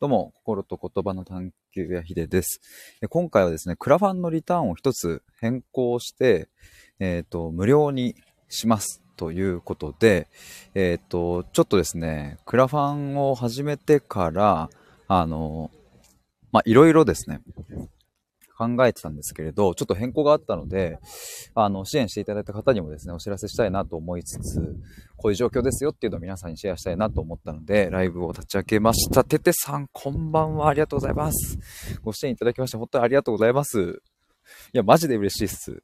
どうも、心と言葉の探求やひでです。今回はですね、クラファンのリターンを一つ変更して、えっ、と、無料にしますということで、えっ、と、ちょっとですね、クラファンを始めてから、あの、まあ、いろいろですね、考えてたんですけれど、ちょっと変更があったので、あの、支援していただいた方にもですね、お知らせしたいなと思いつつ、こういう状況ですよっていうのを皆さんにシェアしたいなと思ったので、ライブを立ち上げました。ててさん、こんばんは。ありがとうございます。ご支援いただきまして、本当にありがとうございます。いや、マジで嬉しいっす。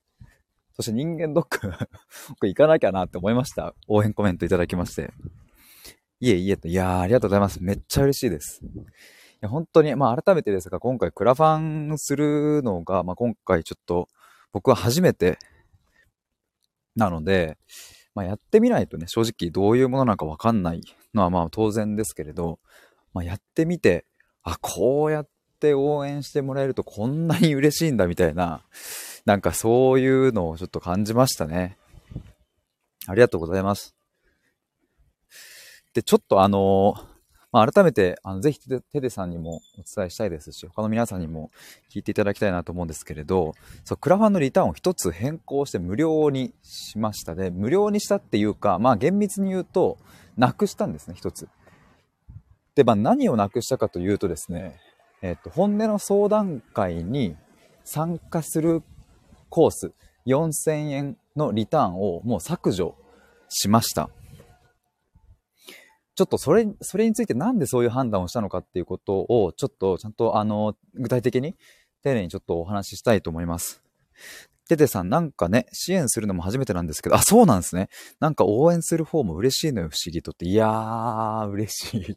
そして人間ドック、僕行かなきゃなって思いました。応援コメントいただきまして。いえいえと、いやー、ありがとうございます。めっちゃ嬉しいです。本当に、まあ改めてですが、今回クラファンするのが、まあ今回ちょっと僕は初めてなので、まあやってみないとね、正直どういうものなのかわかんないのはまあ当然ですけれど、まあやってみて、あ、こうやって応援してもらえるとこんなに嬉しいんだみたいな、なんかそういうのをちょっと感じましたね。ありがとうございます。で、ちょっとあのまあ、改めて、あの、ぜひテテテさんにもお伝えしたいですし、他の皆さんにも聞いていただきたいなと思うんですけれど、そう、クラファンのリターンを一つ変更して無料にしましたで、無料にしたっていうか、まあ、厳密に言うと、なくしたんですね、一つ。で、まあ、何をなくしたかというとですね、えっと、本音の相談会に参加するコース、4000円のリターンをもう削除しました。ちょっとそれ、それについてなんでそういう判断をしたのかっていうことを、ちょっとちゃんとあの、具体的に、丁寧にちょっとお話ししたいと思います。テテさん、なんかね、支援するのも初めてなんですけど、あ、そうなんですね。なんか応援する方も嬉しいのよ、不思議とって。いやー、嬉しい。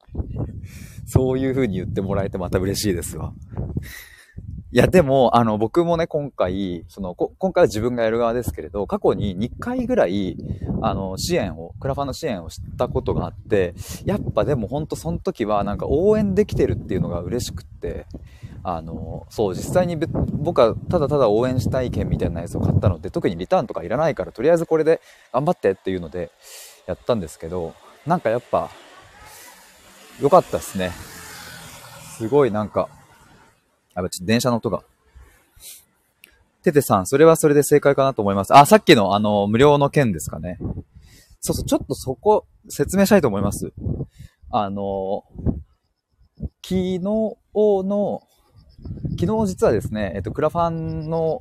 そういう風に言ってもらえてまた嬉しいですわ。いや、でも、あの、僕もね、今回、その、こ今回は自分がやる側ですけれど、過去に2回ぐらい、あの、支援を、クラファンの支援をしたことがあって、やっぱでもほんとその時は、なんか応援できてるっていうのが嬉しくって、あの、そう、実際に僕はただただ応援したい券みたいなやつを買ったので、特にリターンとかいらないから、とりあえずこれで頑張ってっていうので、やったんですけど、なんかやっぱ、良かったですね。すごいなんか、あ、ちょっと電車の音が。ててさん、それはそれで正解かなと思います。あ、さっきのあの、無料の件ですかね。そうそう、ちょっとそこ、説明したいと思います。あの、昨日の、昨日実はですね、えっと、クラファンの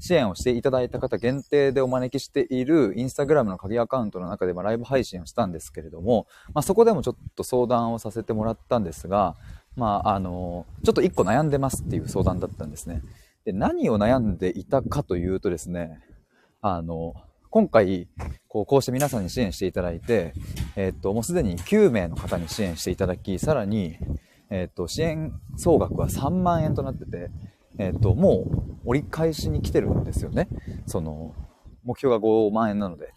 支援をしていただいた方限定でお招きしているインスタグラムの鍵アカウントの中でまライブ配信をしたんですけれども、まあ、そこでもちょっと相談をさせてもらったんですが、まあ、あの、ちょっと一個悩んでますっていう相談だったんですね。で、何を悩んでいたかというとですね、あの、今回、こう、こうして皆さんに支援していただいて、えっと、もうすでに9名の方に支援していただき、さらに、えっと、支援総額は3万円となってて、えっと、もう折り返しに来てるんですよね。その、目標が5万円なので。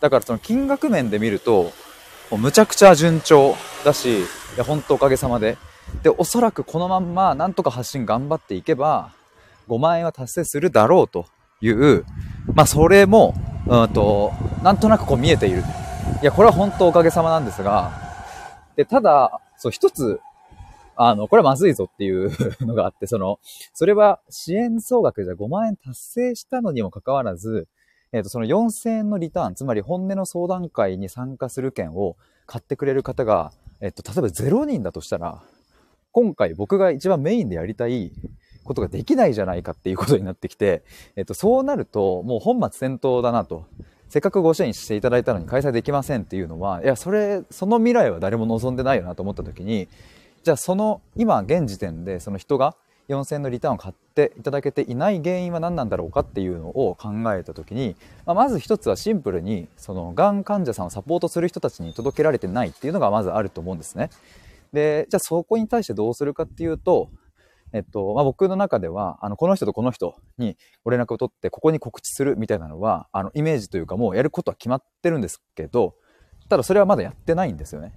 だからその金額面で見ると、むちゃくちゃ順調だし、いや、本当おかげさまで。で、おそらくこのまんまなんとか発信頑張っていけば、5万円は達成するだろうという、まあそれも、うんと、なんとなくこう見えている。いや、これは本当おかげさまなんですが、で、ただ、そう、一つ、あの、これはまずいぞっていう のがあって、その、それは支援総額じゃ5万円達成したのにもかかわらず、えっ、と、その4000円のリターン、つまり本音の相談会に参加する券を買ってくれる方が、えっ、と、例えば0人だとしたら、今回僕が一番メインでやりたいことができないじゃないかっていうことになってきて、えっと、そうなるともう本末転倒だなと。せっかくご支援していただいたのに開催できませんっていうのは、いや、それ、その未来は誰も望んでないよなと思った時に、じゃあその、今現時点でその人が4000円のリターンを買っていただけていない原因は何なんだろうかっていうのを考えた時に、まあ、まず一つはシンプルに、その、がん患者さんをサポートする人たちに届けられてないっていうのがまずあると思うんですね。で、じゃあそこに対してどうするかっていうと、えっと、まあ、僕の中では、あの、この人とこの人にご連絡を取って、ここに告知するみたいなのは、あの、イメージというかもうやることは決まってるんですけど、ただそれはまだやってないんですよね。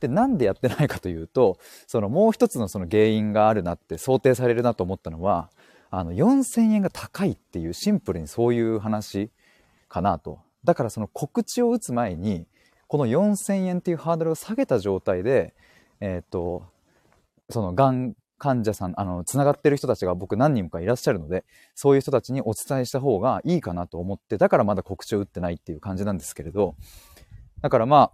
で、なんでやってないかというと、そのもう一つのその原因があるなって想定されるなと思ったのは、あの、4000円が高いっていうシンプルにそういう話かなと。だからその告知を打つ前に、この4000円っていうハードルを下げた状態で、えっ、と、その、がん患者さん、あの、つながってる人たちが僕何人かいらっしゃるので、そういう人たちにお伝えした方がいいかなと思って、だからまだ告知を打ってないっていう感じなんですけれど、だからま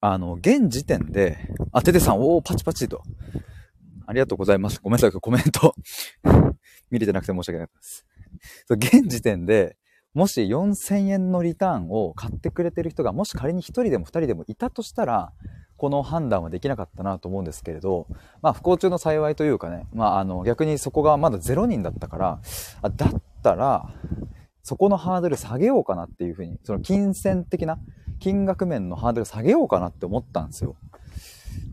あ、あの、現時点で、あ、ててさん、おー、パチパチと。ありがとうございます。ごめんなさい、コメント 見れてなくて申し訳ないです。現時点で、もし4000円のリターンを買ってくれてる人が、もし仮に1人でも2人でもいたとしたら、この判断はできなかったなと思うんですけれど、まあ不幸中の幸いというかね、まああの逆にそこがまだ0人だったから、あだったら、そこのハードル下げようかなっていうふうに、その金銭的な、金額面のハードル下げようかなって思ったんですよ。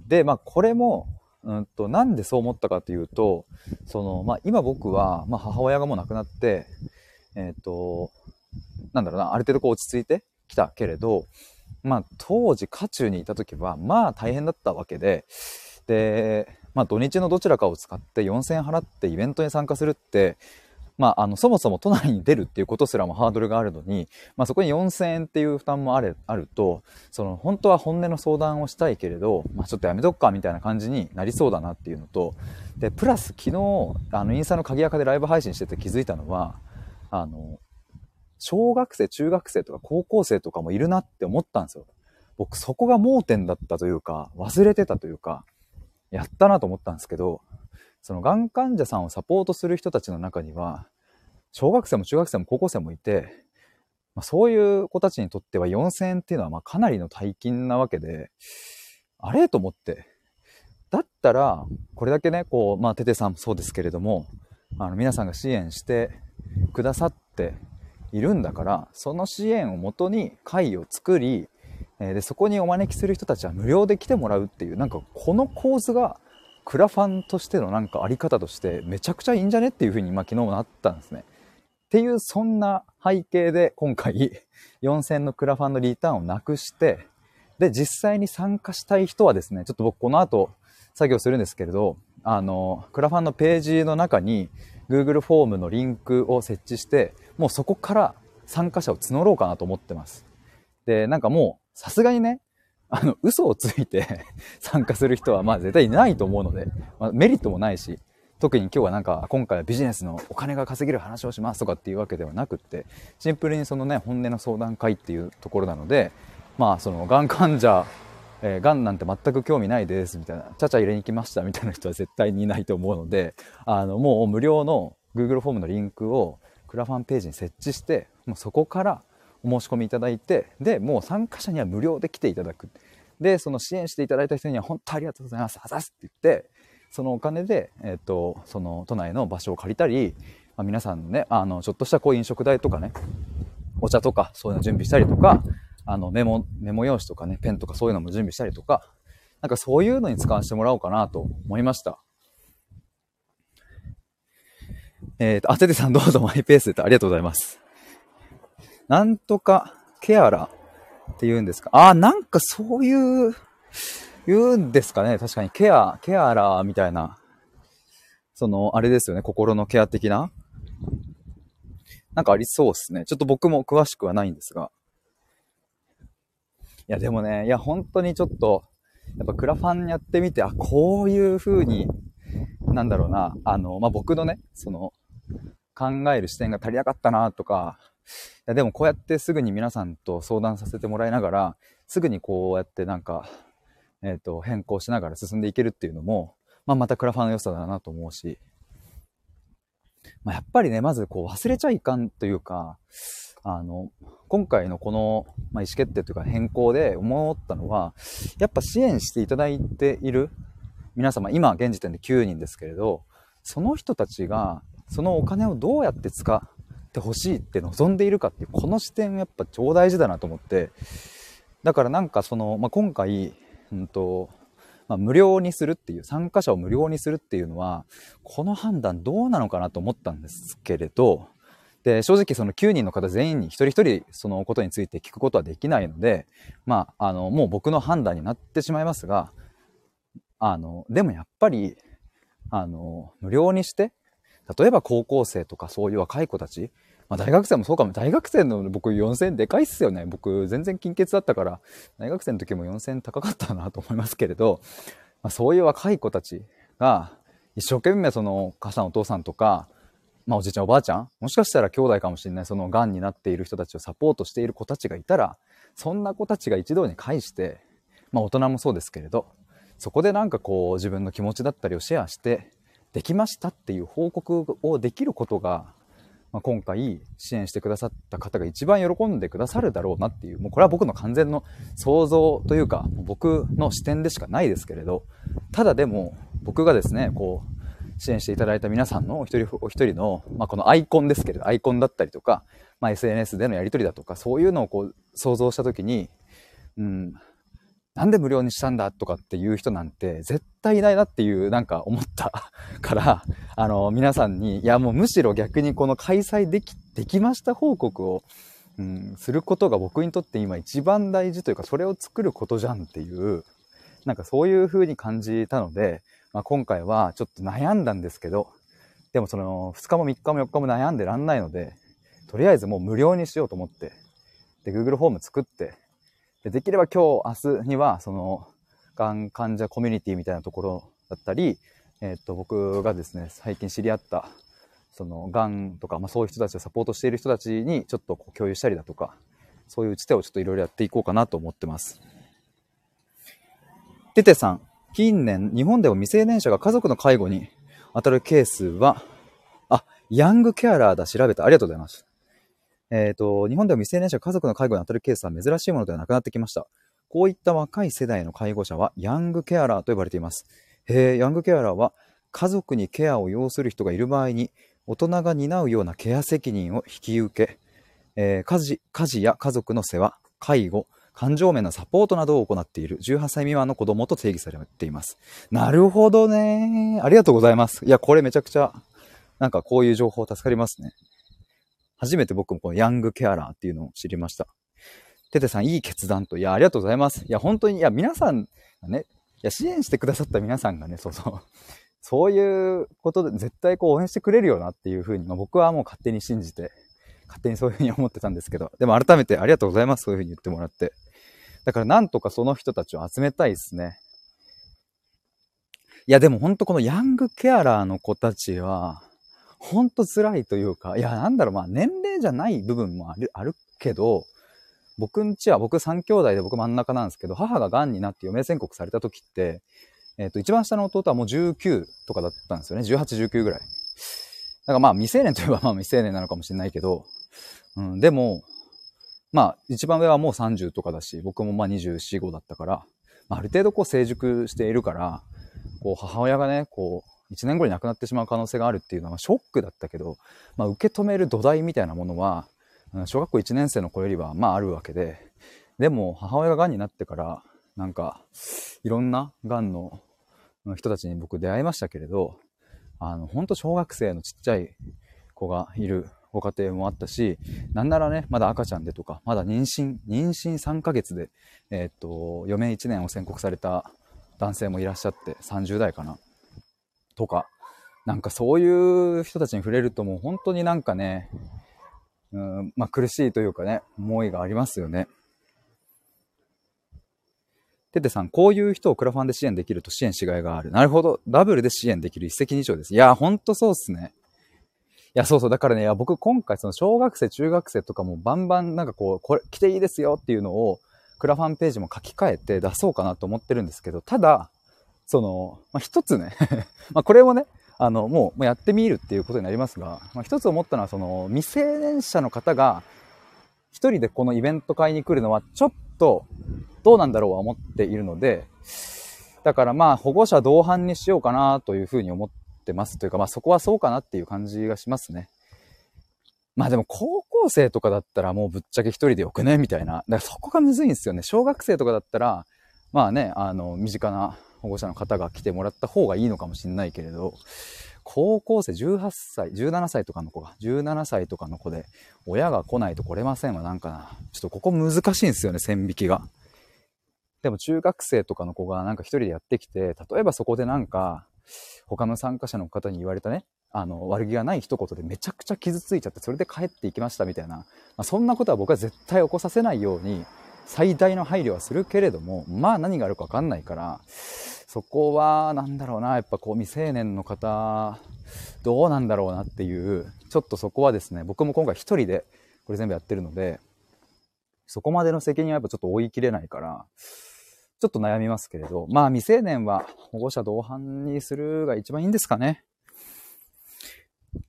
で、まあこれも、うんと、なんでそう思ったかというと、その、まあ今僕は、まあ母親がもう亡くなって、えっ、ー、と、なんだろうな、ある程度こう落ち着いてきたけれど、まあ当時渦中にいた時は、まあ大変だったわけで、で、まあ土日のどちらかを使って4000円払ってイベントに参加するって、まあ、あの、そもそも都内に出るっていうことすらもハードルがあるのに、まあ、そこに4000円っていう負担もある、あると、その、本当は本音の相談をしたいけれど、まあ、ちょっとやめとくかみたいな感じになりそうだなっていうのと、で、プラス昨日、あの、インスタの鍵垢でライブ配信してて気づいたのは、あの、小学生、中学生とか高校生とかもいるなって思ったんですよ。僕そこが盲点だったというか、忘れてたというか、やったなと思ったんですけど、そのがん患者さんをサポートする人たちの中には、小学生も中学生も高校生もいて、まあ、そういう子たちにとっては4000円っていうのはまかなりの大金なわけで、あれ？と思って。だったら、これだけね、こう、まあ、テテさんもそうですけれども、あの、皆さんが支援してくださっているんだから、その支援をもとに会を作り、えで、そこにお招きする人たちは無料で来てもらうっていう、なんかこの構図が、クラファンとしてのなんかあり方としてめちゃくちゃいいんじゃねっていうふうに、まあ昨日もなったんですね。っていう、そんな背景で今回 4000のクラファンのリターンをなくして、で、実際に参加したい人はですね、ちょっと僕この後作業するんですけれど、あの、クラファンのページの中に Google フォームのリンクを設置して、もうそこから参加者を募ろうかなと思ってます。で、なんかもう、さすがにね、あの、嘘をついて 参加する人は、まあ絶対いないと思うので、まあ、メリットもないし、特に今日はなんか、今回はビジネスのお金が稼げる話をしますとかっていうわけではなくって、シンプルにそのね、本音の相談会っていうところなので、まあ、その、がん患者、えー、がんなんて全く興味ないですみたいな、ちゃちゃ入れに来ましたみたいな人は絶対にいないと思うので、あの、もう無料の Google フォームのリンクをクラファンページに設置して、もうそこからお申し込みいただいて、で、もう参加者には無料で来ていただく。で、その支援していただいた人には本当ありがとうございます。あざすって言って、そのお金で、えっ、ー、と、その都内の場所を借りたり、まあ、皆さんね、あの、ちょっとしたこう飲食代とかね、お茶とかそういうの準備したりとか、あの、メモ、メモ用紙とかね、ペンとかそういうのも準備したりとか、なんかそういうのに使わせてもらおうかなと思いました。えっ、ー、と、あててさんどうぞマイペースでありがとうございます。なんとかケアラって言うんですか？あ、なんかそういう、言うんですかね確かにケア、ケアラーみたいな、その、あれですよね、心のケア的な？なんかありそうですね。ちょっと僕も詳しくはないんですが。いや、でもね、いや、本当にちょっと、やっぱクラファンやってみて、あ、こういう風に、なんだろうな、あの、まあ、僕のね、その、考える視点が足りなかったなとか、いや、でもこうやってすぐに皆さんと相談させてもらいながら、すぐにこうやってなんか、えっ、ー、と、変更しながら進んでいけるっていうのも、まあ、またクラファンの良さだなと思うし、まあ、やっぱりね、まずこう忘れちゃいかんというか、あの、今回のこの、まあ、意思決定というか変更で思ったのは、やっぱ支援していただいている皆様、今現時点で9人ですけれど、その人たちが、そのお金をどうやって使ってほしいって望んでいるかっていう、この視点やっぱ超大事だなと思って、だからなんかその、まあ、今回、うんと、まあ、無料にするっていう、参加者を無料にするっていうのは、この判断どうなのかなと思ったんですけれど、で、正直その9人の方全員に一人一人そのことについて聞くことはできないので、まあ、あの、もう僕の判断になってしまいますが、あの、でもやっぱり、あの、無料にして、例えば高校生とかそういう若い子たち、まあ、大学生もそうかも。大学生の僕4000円でかいっすよね。僕全然金欠だったから、大学生の時も4000円高かったなと思いますけれど、まあ、そういう若い子たちが、一生懸命その、母さんお父さんとか、まあおじいちゃんおばあちゃん、もしかしたら兄弟かもしれない、その癌になっている人たちをサポートしている子たちがいたら、そんな子たちが一堂に会して、まあ大人もそうですけれど、そこでなんかこう自分の気持ちだったりをシェアして、できましたっていう報告をできることが、まあ、今回支援してくださった方が一番喜んでくださるだろうなっていう、もうこれは僕の完全の想像というか、僕の視点でしかないですけれど、ただでも僕がですね、こう、支援していただいた皆さんのお一人お一人の、まあ、このアイコンですけれど、アイコンだったりとか、まあ、SNS でのやり取りだとか、そういうのをこう想像したときに、うん、なんで無料にしたんだとかっていう人なんて絶対いないなっていうなんか思った から、あの、皆さんに、いやもうむしろ逆にこの開催でき、できました報告を、うん、することが僕にとって今一番大事というか、それを作ることじゃんっていう、なんかそういう風に感じたので、まあ、今回はちょっと悩んだんですけど、でもその2日も3日も4日も悩んでらんないので、とりあえずもう無料にしようと思って、で、Google フォーム作って、でできれば今日、明日には、その、がん患者コミュニティみたいなところだったり、えっ、と、僕がですね、最近知り合った、その、がんとか、まあそういう人たちをサポートしている人たちにちょっと共有したりだとか、そういう打ち手をちょっといろいろやっていこうかなと思ってます。ててさん、近年、日本でも未成年者が家族の介護に当たるケースは、あ、ヤングケアラーだ、調べた。ありがとうございます。えっ、ー、と、日本では未成年者が家族の介護に当たるケースは珍しいものではなくなってきました。こういった若い世代の介護者はヤングケアラーと呼ばれています。へヤングケアラーは家族にケアを要する人がいる場合に大人が担うようなケア責任を引き受け、えー、家事家事や家族の世話、介護、感情面のサポートなどを行っている18歳未満の子供と定義されています。なるほどね。ありがとうございます。いや、これめちゃくちゃ、なんかこういう情報助かりますね。初めて僕もこのヤングケアラーっていうのを知りました。テテさん、いい決断と。いや、ありがとうございます。いや、本当に、いや、皆さんがね、いや、支援してくださった皆さんがね、そうそう、そういうことで絶対こう応援してくれるよなっていうふうに、まあ、僕はもう勝手に信じて、勝手にそういうふうに思ってたんですけど、でも改めてありがとうございます。そういうふうに言ってもらって。だからなんとかその人たちを集めたいですね。いや、でも本当このヤングケアラーの子たちは、ほんと辛いというか、いや、なんだろう、まあ年齢じゃない部分もある、あるけど、僕んちは、僕3兄弟で僕真ん中なんですけど、母が癌になって余命宣告された時って、えっ、ー、と、一番下の弟はもう19とかだったんですよね。18、19ぐらい。だからまあ未成年といえばまあ未成年なのかもしれないけど、うん、でも、まあ一番上はもう30とかだし、僕もまあ24、5だったから、まあ、ある程度こう成熟しているから、こう母親がね、こう、1年後に亡くなってしまう可能性があるっていうのはショックだったけど、まあ、受け止める土台みたいなものは、小学校1年生の子よりはまああるわけで、でも母親が癌になってから、なんか、いろんな癌の人たちに僕出会いましたけれど、あの、ほんと小学生のちっちゃい子がいるご家庭もあったし、なんならね、まだ赤ちゃんでとか、まだ妊娠、妊娠3ヶ月で、えー、っと、余命1年を宣告された男性もいらっしゃって、30代かな。とか、なんかそういう人たちに触れるともう本当になんかね、うん、まあ苦しいというかね、思いがありますよね。ててさん、こういう人をクラファンで支援できると支援しがいがある。なるほど。ダブルで支援できる一石二鳥です。いや、ほんとそうっすね。や、そうそう。だからね、いや僕今回その小学生、中学生とかもバンバンなんかこう、これ来ていいですよっていうのをクラファンページも書き換えて出そうかなと思ってるんですけど、ただ、その、まあ、一つね まこれをね、あの、もうやってみるっていうことになりますが、まあ、一つ思ったのは、その、未成年者の方が、一人でこのイベント会に来るのは、ちょっと、どうなんだろうは思っているので、だからまあ、保護者同伴にしようかなというふうに思っってますというか、まあそこはそうかなっていう感じがしますね。まあでも高校生とかだったらもうぶっちゃけ一人でよくね？みたいな。だからそこがむずいんですよね。小学生とかだったら、まあね、あの、身近な保護者の方が来てもらった方がいいのかもしれないけれど、高校生18歳、17歳とかの子が、17歳とかの子で、親が来ないと来れませんはなんかな、ちょっとここ難しいんですよね、線引きが。でも中学生とかの子がなんか一人でやってきて、例えばそこでなんか、他の参加者の方に言われたね、あの、悪気がない一言でめちゃくちゃ傷ついちゃって、それで帰っていきましたみたいな、まあ、そんなことは僕は絶対起こさせないように、最大の配慮はするけれども、まあ何があるかわかんないから、そこは、なんだろうな、やっぱこう未成年の方、どうなんだろうなっていう、ちょっとそこはですね、僕も今回一人でこれ全部やってるので、そこまでの責任はやっぱちょっと追い切れないから、ちょっと悩みますけれど、まあ未成年は保護者同伴にするが一番いいんですかね。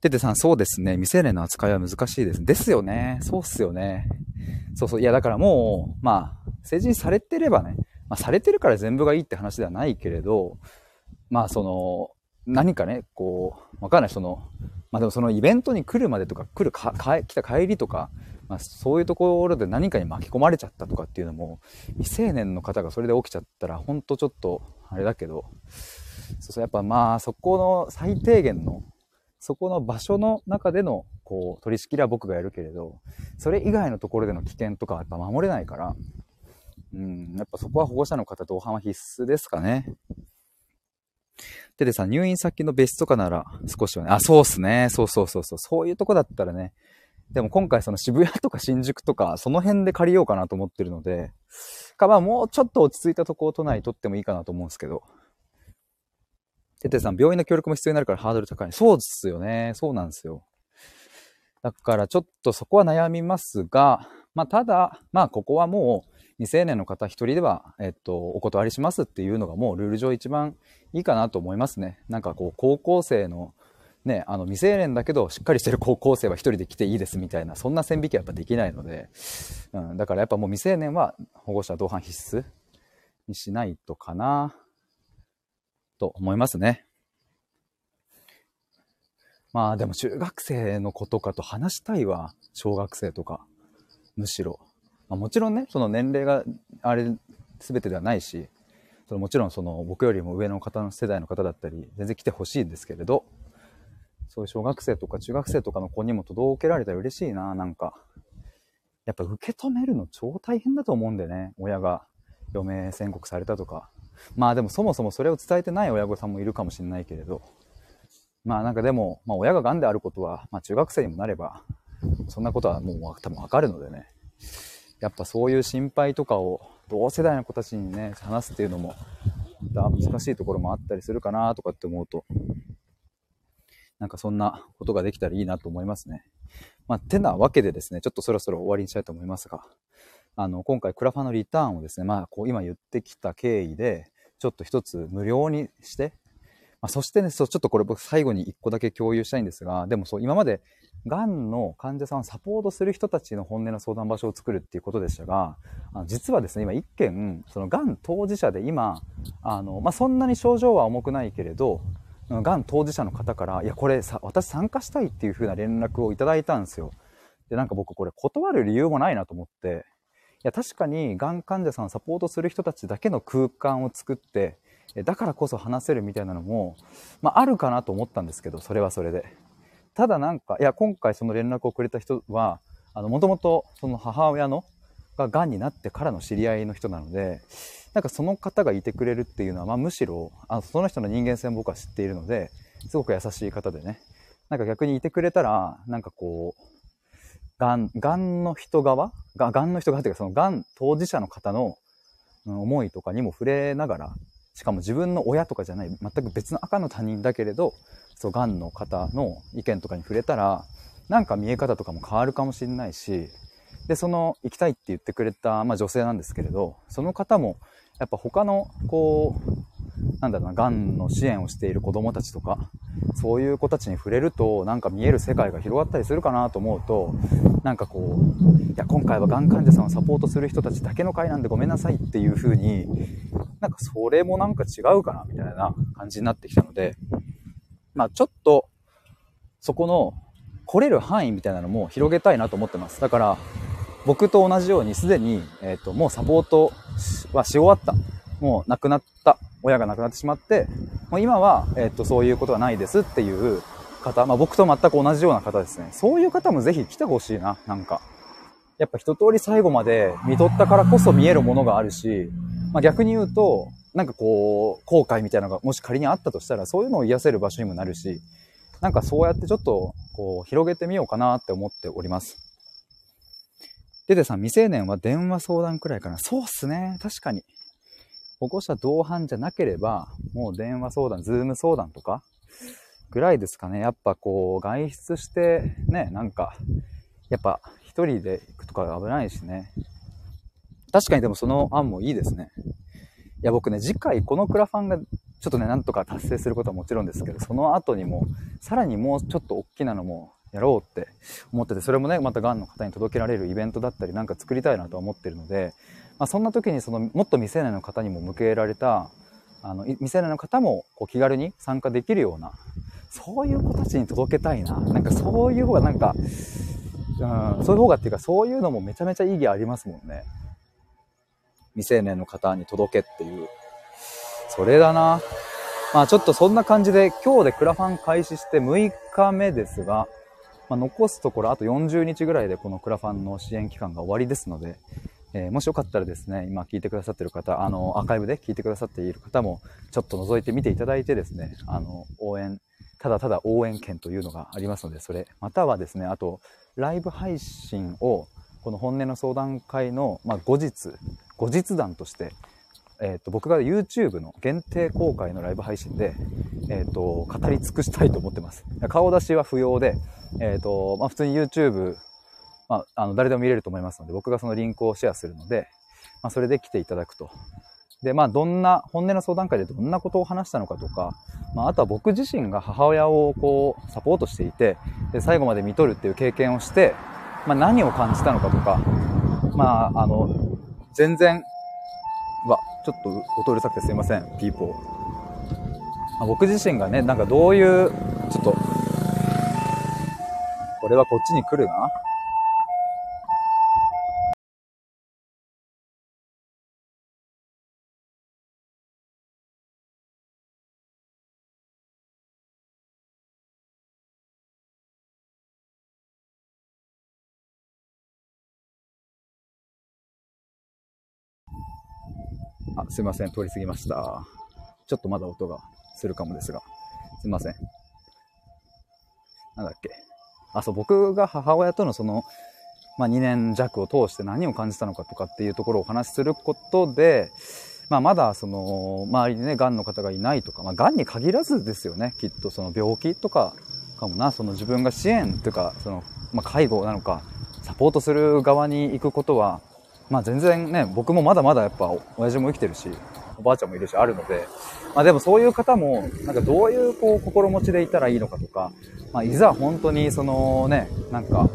ててさん、そうですね。未成年の扱いは難しいです。ですよね。そうっすよね。そうそう。いや、だからもう、まあ、成人されてればね、まあ、されてるから全部がいいって話ではないけれど、まあ、その、何かね、こう、わかんない、その、まあでもそのイベントに来るまでとか、来るか、か来た帰りとか、まあ、そういうところで何かに巻き込まれちゃったとかっていうのも、未成年の方がそれで起きちゃったら、ほんとちょっと、あれだけど、そうそう、やっぱまあ、そこの最低限の、そこの場所の中での、こう、取り仕切りは僕がやるけれど、それ以外のところでの危険とかはやっぱ守れないから、うん、やっぱそこは保護者の方同伴は必須ですかね。ででさ、入院先の別室とかなら少しはね、あ、そうっすね。そうそうそうそう。そういうとこだったらね、でも今回その渋谷とか新宿とか、その辺で借りようかなと思ってるので、か、まあもうちょっと落ち着いたとこを都内取ってもいいかなと思うんですけど。ててさん、病院の協力も必要になるからハードル高い。そうですよね。そうなんですよ。だからちょっとそこは悩みますが、まあただ、まあここはもう未成年の方一人では、えっと、お断りしますっていうのがもうルール上一番いいかなと思いますね。なんかこう高校生のね、あの未成年だけどしっかりしてる高校生は一人で来ていいですみたいなそんな線引きはやっぱできないので、うん、だからやっぱもう未成年は保護者同伴必須にしないとかなと思いますね。まあでも中学生の子とかと話したいわ小学生とかむしろ、まあ、もちろんねその年齢があれ全てではないしそのもちろんその僕よりも上の方の世代の方だったり全然来てほしいんですけれどそういう小学生とか中学生とかの子にも届けられたら嬉しいな、なんか。やっぱ受け止めるの超大変だと思うんでね、親が余命宣告されたとか。まあでもそもそもそれを伝えてない親御さんもいるかもしれないけれど。まあなんかでも、まあ親が癌であることは、まあ中学生にもなれば、そんなことはもう多分わかるのでね。やっぱそういう心配とかを同世代の子たちにね、話すっていうのも、難しいところもあったりするかなとかって思うと、なんかそんなことができたらいいなと思いますね。まあ、てなわけでですね、ちょっとそろそろ終わりにしたいと思いますが、あの、今回クラファのリターンをですね、まあ、こう今言ってきた経緯で、ちょっと一つ無料にして、まあ、そしてね、そう、ちょっとこれ僕最後に一個だけ共有したいんですが、でもそう、今まで、がんの患者さんをサポートする人たちの本音の相談場所を作るっていうことでしたが、あの実はですね、今一件、そのがん当事者で今、あの、まあ、そんなに症状は重くないけれど、がん当事者の方から、いや、これさ、私参加したいっていう風な連絡をいただいたんですよ。で、なんか僕これ断る理由もないなと思って、いや、確かにがん患者さんをサポートする人たちだけの空間を作って、だからこそ話せるみたいなのも、まあ、あるかなと思ったんですけど、それはそれで。ただなんか、いや、今回その連絡をくれた人は、あの、もともとその母親の、が癌になってからの知り合いの人なので、なんかその方がいてくれるっていうのは、まあ、むしろあその人の人間性も僕は知っているのですごく優しい方でね。なんか逆にいてくれたらなんかこうがんがんの人側ががんの人側っていうかそのがん当事者の方の思いとかにも触れながらしかも自分の親とかじゃない全く別の赤の他人だけれどそうがんの方の意見とかに触れたらなんか見え方とかも変わるかもしれないしでその行きたいって言ってくれた、まあ、女性なんですけれどその方もやっぱ他の、こう、なんだろうな、がんの支援をしている子供たちとか、そういう子たちに触れると、なんか見える世界が広がったりするかなと思うと、なんかこう、いや、今回はがん患者さんをサポートする人たちだけの会なんでごめんなさいっていう風に、なんかそれもなんか違うかな、みたいな感じになってきたので、まあちょっと、そこの来れる範囲みたいなのも広げたいなと思ってます。だから、僕と同じようにすでに、えっ、ー、と、もうサポートはし終わった。もう亡くなった。親が亡くなってしまって、もう今は、えっ、ー、と、そういうことはないですっていう方、まあ僕と全く同じような方ですね。そういう方もぜひ来てほしいな、なんか。やっぱ一通り最後まで見とったからこそ見えるものがあるし、まあ逆に言うと、なんかこう、後悔みたいなのがもし仮にあったとしたら、そういうのを癒せる場所にもなるし、なんかそうやってちょっと、こう、広げてみようかなって思っております。デデさん、未成年は電話相談くらいかな。そうっすね。確かに。保護者同伴じゃなければ、もう電話相談、ズーム相談とか、ぐらいですかね。やっぱこう、外出して、ね、なんか、やっぱ一人で行くとか危ないしね。確かにでもその案もいいですね。いや、僕ね、次回このクラファンがちょっとね、なんとか達成することはもちろんですけど、その後にも、さらにもうちょっと大きなのもやろうって思ってて、それもね、またがんの方に届けられるイベントだったりなんか作りたいなとは思ってるので、まあ、そんな時にそのもっと未成年の方にも向けられた、あの、未成年の方もこう気軽に参加できるような、そういう子たちに届けたいな。なんかそういう方がなんか、うん、そういう方がっていうかそういうのもめちゃめちゃ意義ありますもんね。未成年の方に届けっていう。それだな。まあちょっとそんな感じで今日でクラファン開始して6日目ですが、まあ、残すところあと40日ぐらいでこのクラファンの支援期間が終わりですので、えー、もしよかったらですね、今聞いてくださっている方、あの、アーカイブで聞いてくださっている方も、ちょっと覗いてみていただいてですね、あの、応援、ただただ応援券というのがありますので、それ、またはですね、あと、ライブ配信を、この本音の相談会の、まあ、後日、後日談として、え、ー、と、僕が YouTube の限定公開のライブ配信で、え、ー、と、語り尽くしたいと思ってます。顔出しは不要で、えっ、ー、と、まあ、普通に YouTube、まあ、あの、誰でも見れると思いますので、僕がそのリンクをシェアするので、まあ、それで来ていただくと。で、まあ、どんな、本音の相談会でどんなことを話したのかとか、まあ、あとは僕自身が母親をこう、サポートしていて、で、最後まで見とるっていう経験をして、まあ、何を感じたのかとか、まあ、あの、全然、わ、ちょっと音うるさくてすいません、ピーポー。ま、僕自身がね、なんかどういう、ちょっと、これはこっちに来るな。あ、すいません。通り過ぎました。ちょっとまだ音がするかもですが。すいません。なんだっけ？あ、そう、僕が母親とのその、まあ、2年弱を通して何を感じたのかとかっていうところをお話しすることで、まあ、まだその周りにね、癌の方がいないとか、まあ、癌に限らずですよね。きっとその病気とかかもな、その自分が支援というか、その、まあ、介護なのか、サポートする側に行くことは、まあ全然ね、僕もまだまだやっぱ親父も生きてるし、おばあちゃんもいるしあるので、まあでもそういう方も、なんかどういうこう心持ちでいたらいいのかとか、まあいざ本当にそのね、なんか、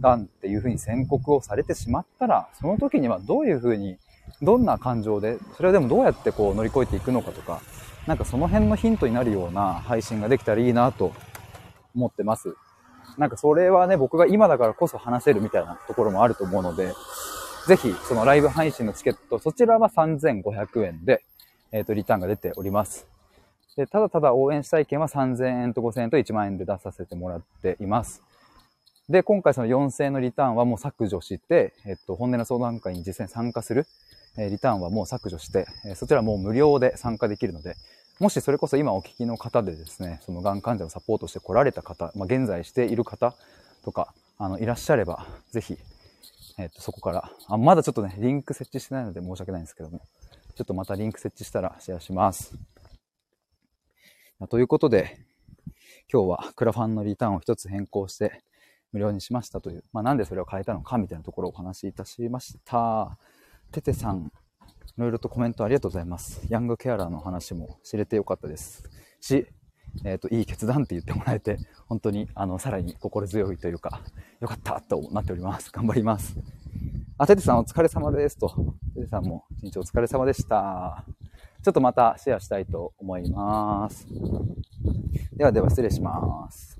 癌っていうふうに宣告をされてしまったら、その時にはどういうふうに、どんな感情で、それはでもどうやってこう乗り越えていくのかとか、なんかその辺のヒントになるような配信ができたらいいなと思ってます。なんかそれはね、僕が今だからこそ話せるみたいなところもあると思うので、ぜひ、そのライブ配信のチケット、そちらは3500円で、えっ、ー、と、リターンが出ております。で、ただただ応援したい件は3000円と5000円と1万円で出させてもらっています。で、今回その4000円のリターンはもう削除して、えっと、本音の相談会に実際に参加する、えリターンはもう削除して、えそちらもう無料で参加できるので、もしそれこそ今お聞きの方でですね、そのがん患者をサポートして来られた方、まあ、現在している方とか、あの、いらっしゃれば、ぜひ、えっ、と、そこから、あ、まだちょっとね、リンク設置してないので申し訳ないんですけども、ちょっとまたリンク設置したらシェアします。ということで、今日はクラファンのリターンを一つ変更して無料にしましたという、まあ、なんでそれを変えたのかみたいなところをお話しいたしました。ててさん、いろいろとコメントありがとうございます。ヤングケアラーの話も知れてよかったですし、えっ、ー、と、いい決断って言ってもらえて、本当に、あの、さらに心強いというか、よかったとなっております。頑張ります。あ、ててさんお疲れ様ですと。ててさんも一日お疲れ様でした。ちょっとまたシェアしたいと思います。ではでは失礼します。